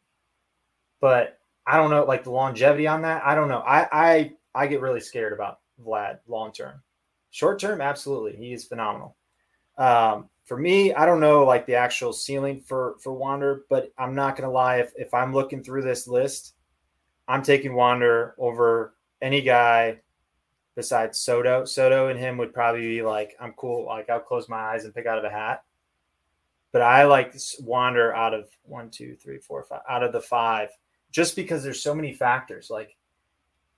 but I don't know, like the longevity on that. I don't know. I I I get really scared about Vlad long term. Short term, absolutely, he is phenomenal. Um, for me, I don't know like the actual ceiling for for Wander, but I'm not gonna lie. If if I'm looking through this list, I'm taking Wander over any guy besides Soto. Soto and him would probably be like, I'm cool. Like I'll close my eyes and pick out of a hat. But I like Wander out of one, two, three, four, five, out of the five, just because there's so many factors. Like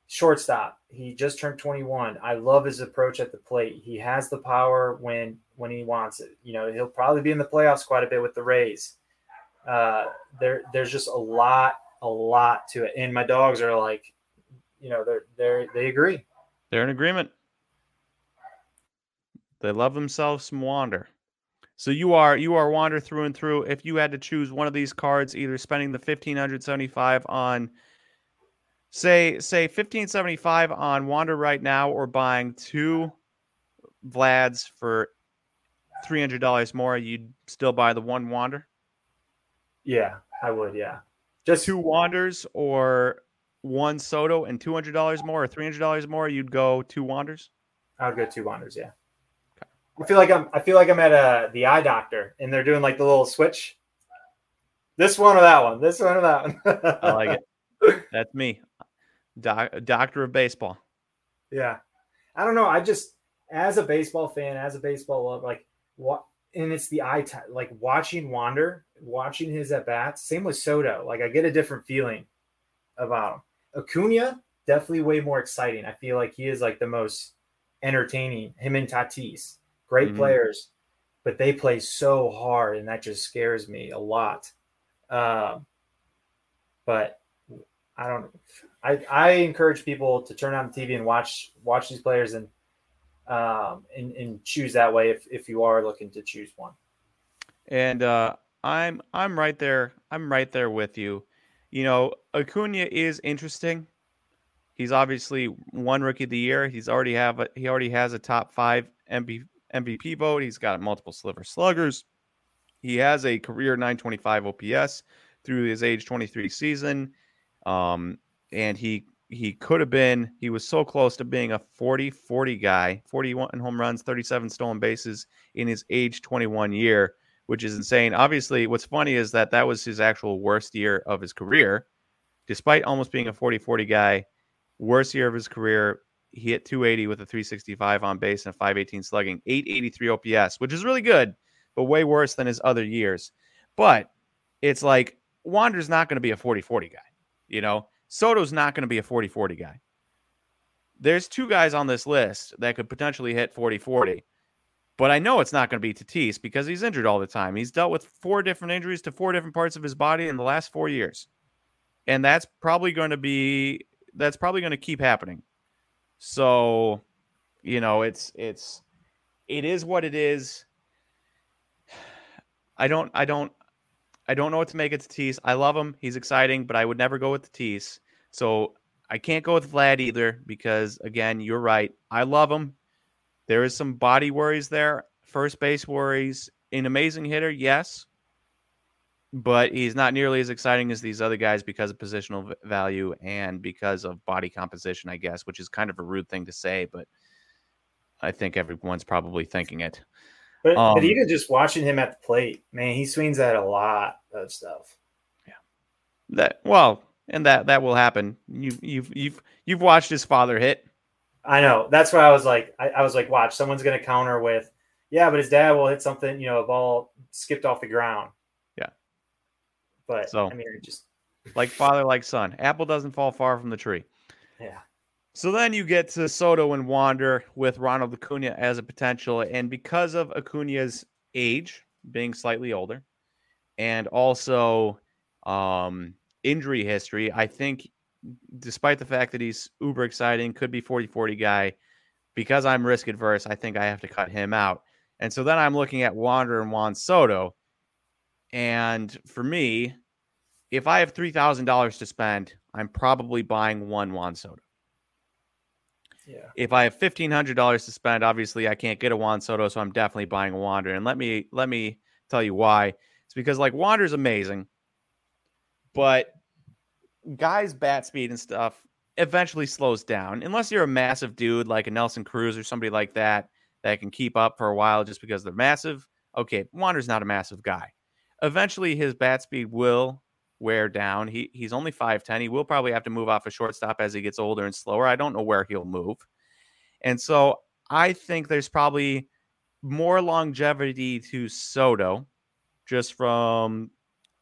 shortstop, he just turned 21. I love his approach at the plate. He has the power when when he wants it. You know, he'll probably be in the playoffs quite a bit with the Rays. Uh, there, there's just a lot, a lot to it. And my dogs are like, you know, they're they're they agree. They're in agreement. They love themselves some wander. So you are you are wander through and through. If you had to choose one of these cards, either spending the fifteen hundred seventy five on say say fifteen seventy five on wander right now, or buying two Vlad's for three hundred dollars more, you'd still buy the one wander. Yeah, I would. Yeah, just two wanders or one Soto and two hundred dollars more or three hundred dollars more, you'd go two Wanders. I would go two Wanders. Yeah. I feel like I'm. I feel like I'm at a uh, the eye doctor, and they're doing like the little switch. This one or that one. This one or that one. I like it. That's me, doc, doctor of baseball. Yeah, I don't know. I just as a baseball fan, as a baseball love, like what, and it's the eye t- like watching Wander, watching his at bats. Same with Soto. Like I get a different feeling about him. Acuna definitely way more exciting. I feel like he is like the most entertaining. Him and Tatis, great mm-hmm. players, but they play so hard, and that just scares me a lot. Um, but I don't. I I encourage people to turn on the TV and watch watch these players and um and, and choose that way if if you are looking to choose one. And uh, I'm I'm right there. I'm right there with you you know, Acuna is interesting. He's obviously won rookie of the year. He's already have a, he already has a top five MVP, MVP vote. He's got multiple Silver Sluggers. He has a career 925 OPS through his age 23 season. Um, and he he could have been he was so close to being a 40 40 guy 41 home runs 37 stolen bases in his age 21 year which is insane. Obviously, what's funny is that that was his actual worst year of his career. Despite almost being a 40 40 guy, worst year of his career, he hit 280 with a 365 on base and a 518 slugging, 883 OPS, which is really good, but way worse than his other years. But it's like Wander's not going to be a 40 40 guy. You know, Soto's not going to be a 40 40 guy. There's two guys on this list that could potentially hit 40 40. But I know it's not going to be Tatis because he's injured all the time. He's dealt with four different injuries to four different parts of his body in the last four years. And that's probably going to be that's probably going to keep happening. So, you know, it's it's it is what it is. I don't I don't I don't know what to make of Tatis. I love him. He's exciting, but I would never go with Tatis. So I can't go with Vlad either because again, you're right. I love him. There is some body worries there, first base worries. An amazing hitter, yes, but he's not nearly as exciting as these other guys because of positional value and because of body composition, I guess, which is kind of a rude thing to say, but I think everyone's probably thinking it. But, Um, but even just watching him at the plate, man, he swings at a lot of stuff. Yeah, that well, and that that will happen. You you've you've you've watched his father hit. I know. That's why I was like, I, I was like, watch, someone's going to counter with, yeah, but his dad will hit something, you know, a ball skipped off the ground. But So- I mean, just Like father, like son. Apple doesn't fall far from the tree. yeah, So then you get to Soto and Wander with Ronald Acuna as a potential, and because of Acuna's age, being slightly older, and also um, injury history, I think, despite the fact that he's uber exciting, could be 40-40 guy, because I'm risk adverse, I think I have to cut him out. And so then I'm looking at Wander and Juan Soto, and for me, if I have three thousand dollars to spend, I'm probably buying one Juan Soto yeah, if I have fifteen hundred dollars to spend, obviously I can't get a Juan Soto, so I'm definitely buying a Wander. And let me let me tell you why. It's because like Wander's amazing, but guys' bat speed and stuff eventually slows down unless you're a massive dude like a Nelson Cruz or somebody like that that can keep up for a while just because they're massive. Okay, Wander's not a massive guy. Eventually, his bat speed will wear down. He he's only 5'10. He will probably have to move off a shortstop as he gets older and slower. I don't know where he'll move. And so I think there's probably more longevity to Soto just from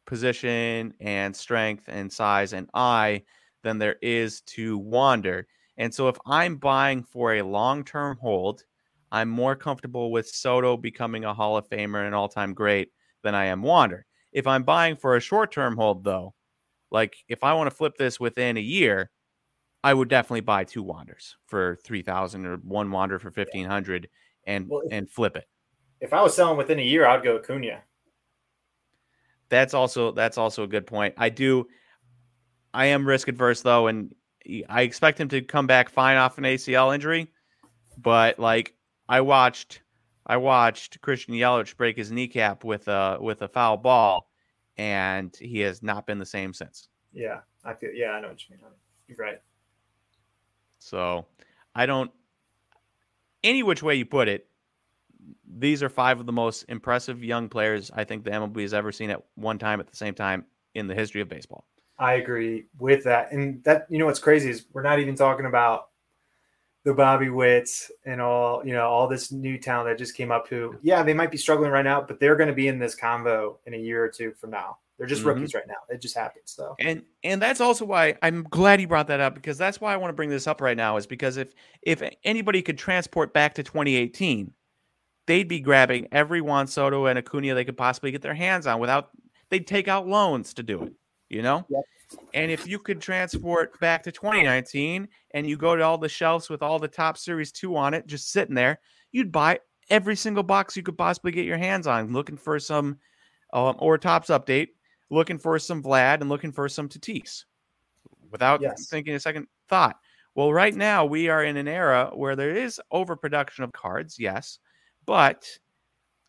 position and strength and size and eye than there is to Wander. And so if I'm buying for a long-term hold, I'm more comfortable with Soto becoming a Hall of Famer and all-time great than I am Wander. If I'm buying for a short-term hold though, like if I want to flip this within a year, I would definitely buy two Wanders for 3000 or one Wander for 1500 and Well, if- and flip it. if I was selling within a year, I'd go Acuna. That's also that's also a good point. I do I am risk adverse though and I expect him to come back fine off an ACL injury, but like I watched I watched Christian Yelich break his kneecap with a with a foul ball and he has not been the same since. Yeah, I feel. Yeah, I know what you mean. You're right. So I don't, any which way you put it, these are five of the most impressive young players I think the MLB has ever seen at one time at the same time in the history of baseball. I agree with that. And that, you know, what's crazy is we're not even talking about the Bobby Witts and all, you know, all this new talent that just came up who, yeah, they might be struggling right now, but they're going to be in this convo in a year or two from now. They're just Mhm. rookies right now. It just happens though. And and that's also why I'm glad you brought that up because that's why I want to bring this up right now is because if if anybody could transport back to 2018, they'd be grabbing every Juan Soto and Acuna they could possibly get their hands on without they'd take out loans to do it, you know? Yep. And if you could transport back to 2019 and you go to all the shelves with all the Topps series 2 on it just sitting there, you'd buy every single box you could possibly get your hands on looking for some um, or Topps update looking for some Vlad and looking for some Tatis without Yes. thinking a second thought. Well, right now we are in an era where there is overproduction of cards, yes, but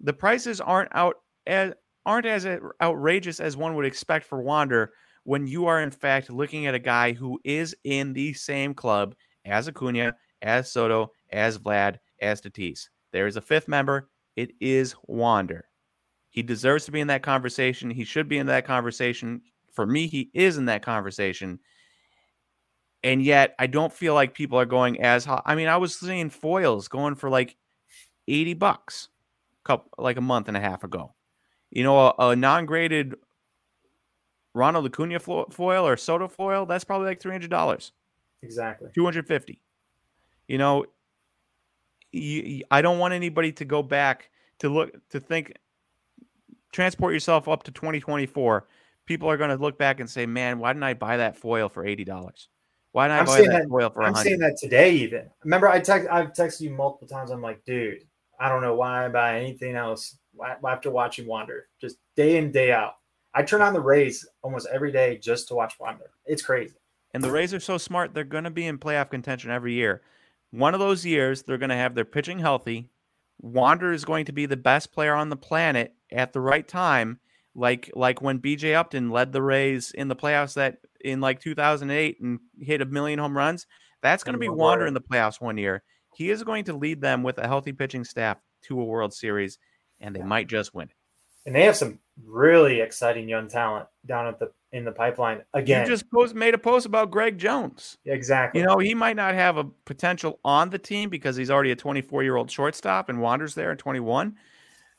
the prices aren't out as aren't as outrageous as one would expect for Wander when you are in fact looking at a guy who is in the same club as Acuna, as Soto, as Vlad, as Tatis. There is a fifth member. It is Wander. He deserves to be in that conversation. He should be in that conversation. For me, he is in that conversation. And yet, I don't feel like people are going as high. I mean, I was seeing foils going for like 80 bucks couple, like a month and a half ago. You know, a, a non graded Ronald Acuna fo- foil or Soto foil, that's probably like $300, Exactly. 250 You know, you, I don't want anybody to go back to look, to think, transport yourself up to 2024. People are going to look back and say, man, why didn't I buy that foil for $80? Why didn't I I'm buy that that- foil for I'm 100 saying that today even. Remember, I text I've texted you multiple times. I'm like, dude, I don't know why I buy anything else after watching Wander, just day in day out. I turn on the Rays almost every day just to watch Wander. It's crazy. And the Rays are so smart, they're going to be in playoff contention every year. One of those years, they're going to have their pitching healthy. Wander is going to be the best player on the planet at the right time, like like when BJ Upton led the Rays in the playoffs that in like 2008 and hit a million home runs. That's going to be Wander in the playoffs one year. he is going to lead them with a healthy pitching staff to a World Series, and they Yeah. might just win it. And they have some really exciting young talent down at the in the pipeline again. You just post, made a post about Greg Jones. exactly. You know, he might not have a potential on the team because he's already a 24 year old shortstop and wanders there at 21.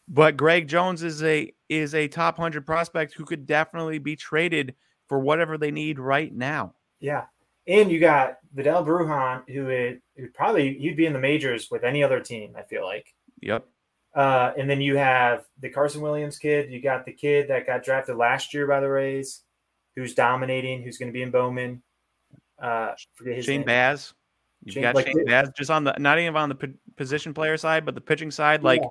But Greg Jones is a is a top 100 prospect who could definitely be traded for whatever they need right now. Yeah. And you got Vidal Bréjan, who is who probably you'd be in the majors with any other team, I feel like. Yep. Uh, and then you have the Carson Williams kid. You got the kid that got drafted last year by the Rays, who's dominating, who's going to be in Bowman. Uh, forget his Shane name. Baz. You've Shane- got like Shane Baz just on the not even on the p- position player side, but the pitching side. Like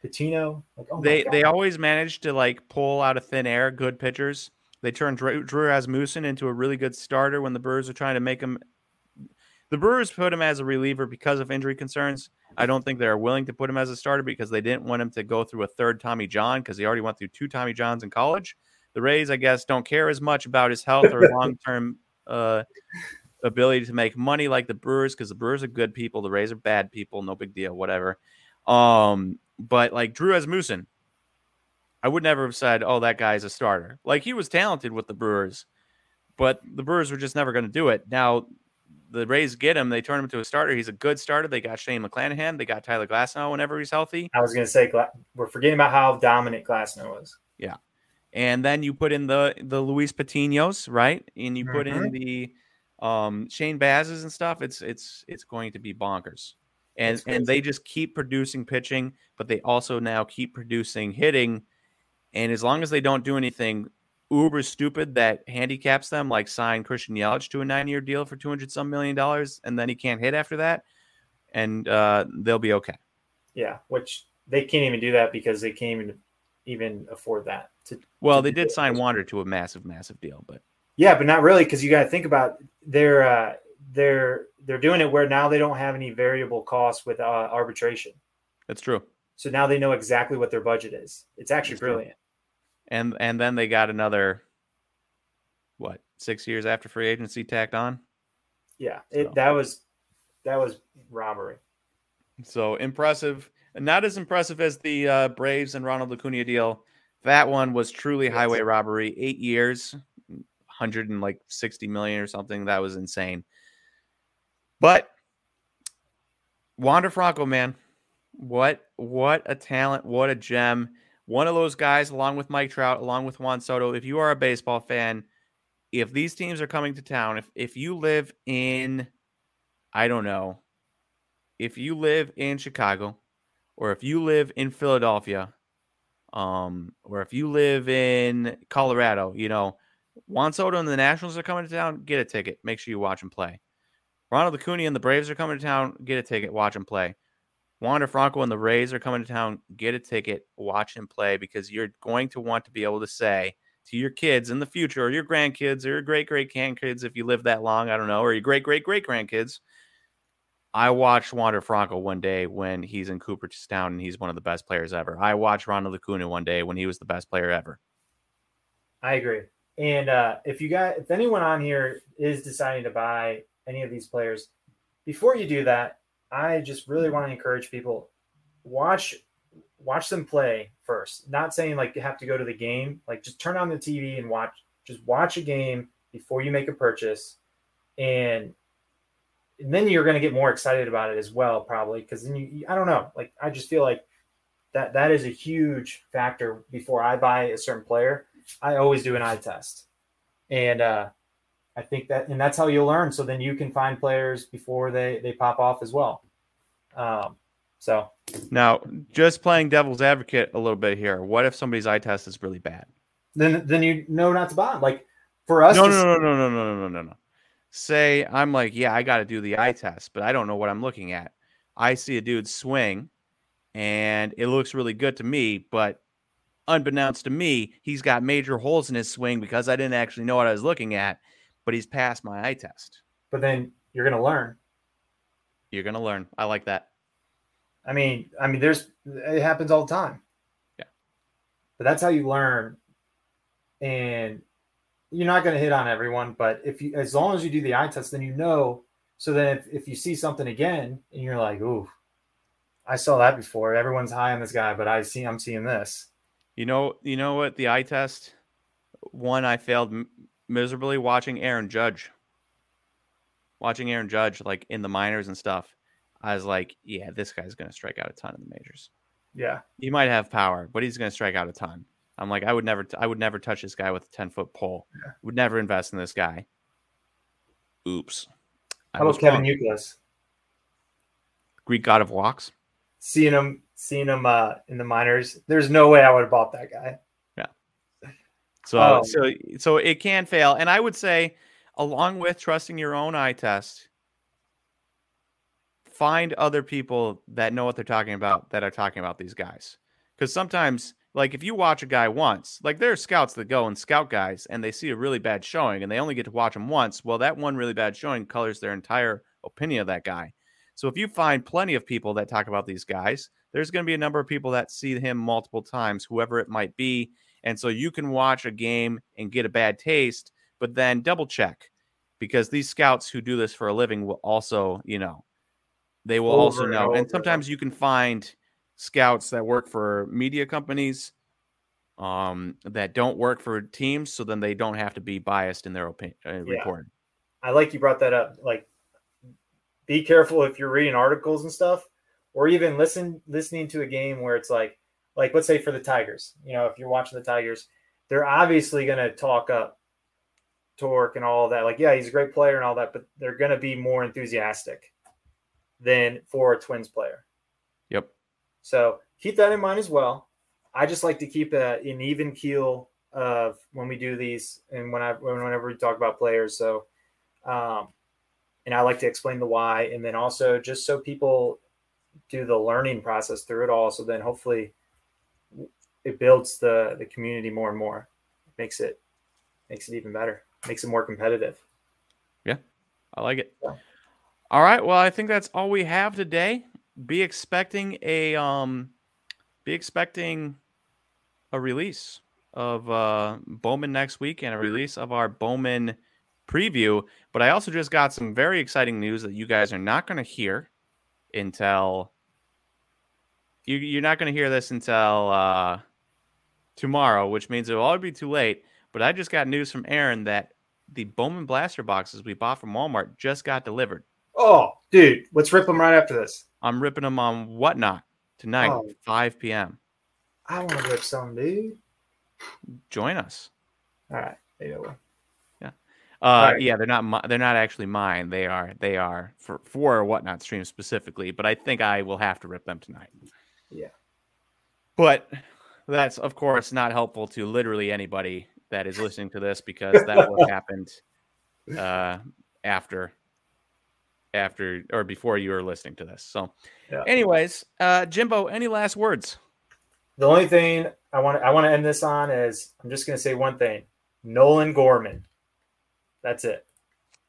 Patino. Like, oh they God. they always manage to like pull out of thin air good pitchers. They turned Drew, Drew Rasmussen into a really good starter when the Brewers are trying to make him. The Brewers put him as a reliever because of injury concerns. I don't think they're willing to put him as a starter because they didn't want him to go through a third Tommy John because he already went through two Tommy Johns in college. The Rays, I guess, don't care as much about his health or long term uh, ability to make money like the Brewers because the Brewers are good people, the Rays are bad people. No big deal, whatever. Um, but like Drew Rasmussen, I would never have said, "Oh, that guy's a starter." Like he was talented with the Brewers, but the Brewers were just never going to do it. Now the Rays get him; they turn him into a starter. He's a good starter. They got Shane McClanahan. They got Tyler Glasnow whenever he's healthy. I was going to say we're forgetting about how dominant Glasnow was. Yeah, and then you put in the the Luis Patinos, right? And you put in Mhm. the um, Shane Bazes and stuff. It's it's it's going to be bonkers. And and they just keep producing pitching, but they also now keep producing hitting. And as long as they don't do anything uber stupid that handicaps them, like sign Christian Yelich to a nine year deal for two hundred some million dollars, and then he can't hit after that, and uh, they'll be okay. Yeah, which they can't even do that because they can't even even afford that. To, Well, to they did that. sign Wander to a massive, massive deal, but Yeah, but not really because you got to think about they're uh, they're they're doing it where now they don't have any variable costs with uh, arbitration. that's true. So now they know exactly what their budget is. It's actually That's true. And and then they got another what six years after free agency tacked on Yeah, it, So. that was that was robbery. so impressive not as impressive as the uh, braves and ronald acuna deal that one was truly Yes. highway robbery eight years 100 and like 60 million or something that was insane but wander franco man what what a talent what a gem one of those guys along with mike trout along with juan soto if you are a baseball fan if these teams are coming to town if if you live in i don't know if you live in chicago or if you live in philadelphia um or if you live in colorado you know juan soto and the nationals are coming to town get a ticket. Make sure you watch them play. Ronald acuna and the braves are coming to town get a ticket watch them play Wander Franco and the Rays are coming to town. Get a ticket, watch him play because you're going to want to be able to say to your kids in the future, or your grandkids, or your great great grandkids, if you live that long, I don't know, or your great great great grandkids. I watched Wander Franco one day when he's in Cooperstown and he's one of the best players ever. I watched Ronald Acuna one day when he was the best player ever. I agree. And uh, if you got if anyone on here is deciding to buy any of these players, before you do that, I just really want to encourage people watch watch them play first. Not saying like you have to go to the game, like just turn on the TV and watch just watch a game before you make a purchase and and then you're going to get more excited about it as well probably because then you I don't know, like I just feel like that that is a huge factor before I buy a certain player. I always do an eye test. And uh I think that, and that's how you'll learn. So then you can find players before they they pop off as well. Um, so Now, just playing devil's advocate a little bit here. What if somebody's eye test is really bad? then then you know not to buy. Like for us, No, no, no, no, no, no, no, no, no, no. Say I'm like, yeah, I got to do the eye test, but I don't know what I'm looking at. I see a dude swing, and it looks really good to me, but unbeknownst to me, he's got major holes in his swing because I didn't actually know what I was looking at. But he's passed my eye test. but then you're gonna learn. You're gonna learn. I like that. I mean, I mean, there's it happens all the time. Yeah. But that's how you learn. And you're not going to hit on everyone, but if you, as long as you do the eye test, then you know. So then if, if you see something again and you're like, ooh, I saw that before. Everyone's high on this guy, but I see I'm seeing this. You know, you know what? The eye test one I failed miserably watching Aaron Judge. Watching Aaron Judge like in the minors and stuff. I was like, yeah, this guy's going to strike out a ton in the majors. Yeah. He might have power, but he's going to strike out a ton. I'm like, I would never, t- I would never touch this guy with a 10 foot pole. Yeah. Would never invest in this guy. Oops. How was about Kevin. Youkilis? Greek god of walks. Seeing him, seeing him uh, in the minors, there's no way I would have bought that guy. So, Oh. so, so it can fail. And I would say, along with trusting your own eye test, find other people that know what they're talking about that are talking about these guys. Because sometimes, like if you watch a guy once, like there are scouts that go and scout guys and they see a really bad showing and they only get to watch him once. Well, that one really bad showing colors their entire opinion of that guy. So if you find plenty of people that talk about these guys, there's going to be a number of people that see him multiple times, whoever it might be. And so you can watch a game and get a bad taste, but then double check because these scouts who do this for a living will also, you know, they will also Over and know. over. And sometimes you can find scouts that work for media companies um, that don't work for teams, so then they don't have to be biased in their opinion uh, Yeah. reporting. I like you brought that up. Like, be careful if you're reading articles and stuff, or even listen listening to a game where it's like, like let's say for the Tigers, you know, if you're watching the Tigers, they're obviously going to talk up Torque and all that. Like, yeah, he's a great player and all that, but they're going to be more enthusiastic than for a Twins player. Yep. So keep that in mind as well. I just like to keep a, an even keel of when we do these and when I whenever we talk about players. So, um, and I like to explain the why, and then also just so people do the learning process through it all. So then hopefully it builds the the community more and more, makes it makes it even better, makes it more competitive. Yeah, I like it. Yeah. All right. Well, I think that's all we have today. Be expecting a um, be expecting a release of uh Bowman next week and a release of our Bowman preview. But I also just got some very exciting news that you guys are not going to hear until you you're not going to hear this until uh tomorrow, which means it'll all be too late. But I just got news from Aaron that the Bowman blaster boxes we bought from Walmart just got delivered. Oh, dude, let's rip them right after this. I'm ripping them on whatnot tonight, Oh. 5 p.m. I want to rip some, dude. Join us. All right, maybe I will. Uh, right. yeah, they're not mi- they're not actually mine. They are they are for for whatnot stream specifically. But I think I will have to rip them tonight. Yeah. But that's of course not helpful to literally anybody that is listening to this because that will happened uh, after after or before you were listening to this. So, Yeah. anyways, uh, Jimbo, any last words? The only thing I want I want to end this on is I'm just going to say one thing: Nolan Gorman. That's it.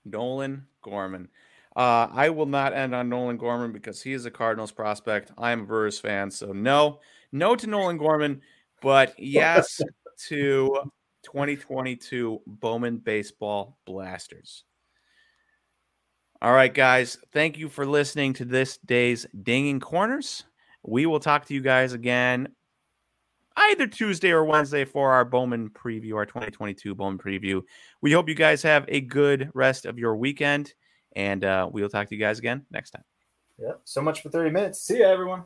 Nolan Gorman. Uh, I will not end on Nolan Gorman because he is a Cardinals prospect. I am a Brewers fan, so no, no to Nolan Gorman, but yes to 2022 Bowman Baseball Blasters. All right, guys, thank you for listening to this day's Dinging Corners. We will talk to you guys again either Tuesday or Wednesday for our Bowman preview, our 2022 Bowman preview. We hope you guys have a good rest of your weekend, and uh, we'll talk to you guys again next time. Yep. So much for 30 minutes. See ya, everyone.